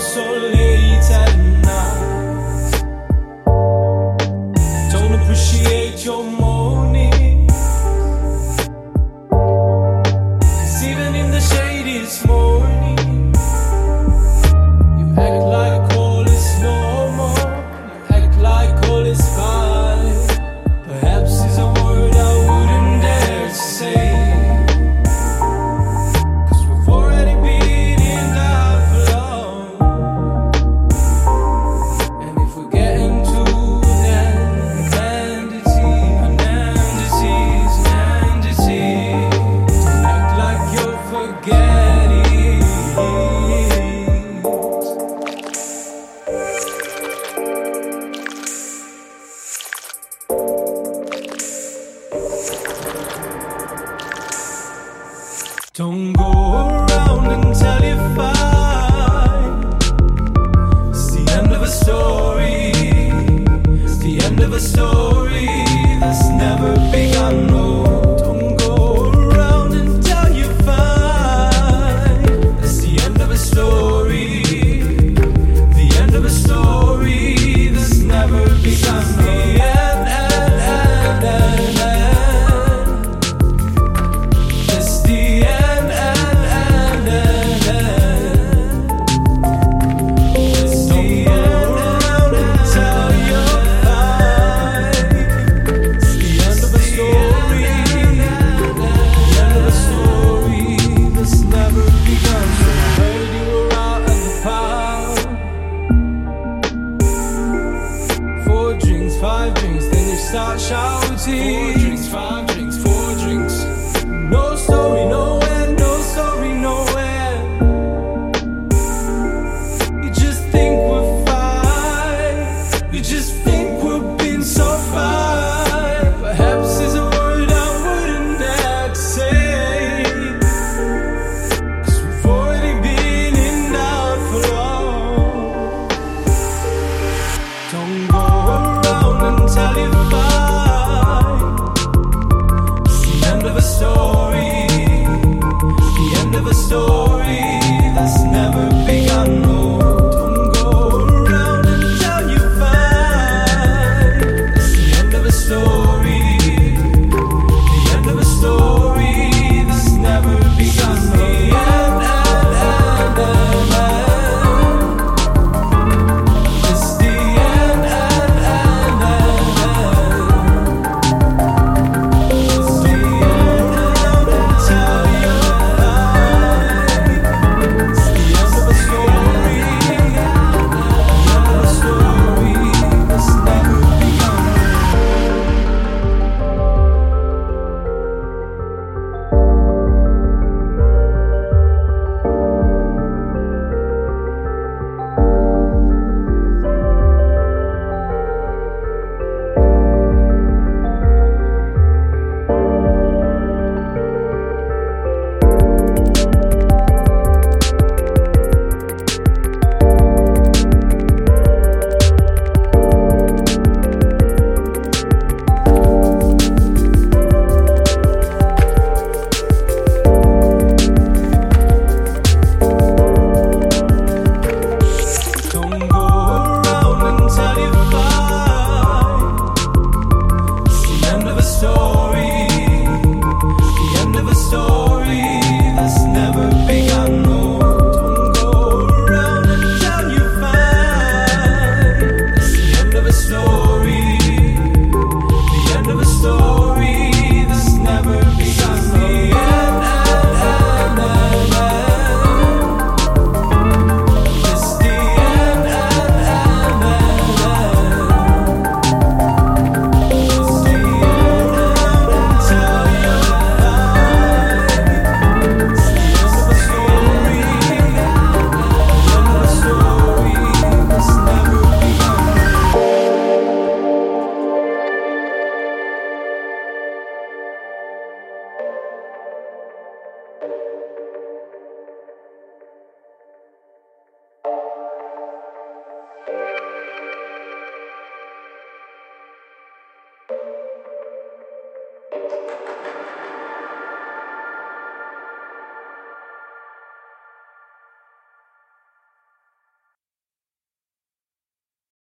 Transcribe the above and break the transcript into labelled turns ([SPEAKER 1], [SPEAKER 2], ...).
[SPEAKER 1] so late at night. Don't appreciate your. story. It's the end of a story. start shouting. Four drinks, five drinks.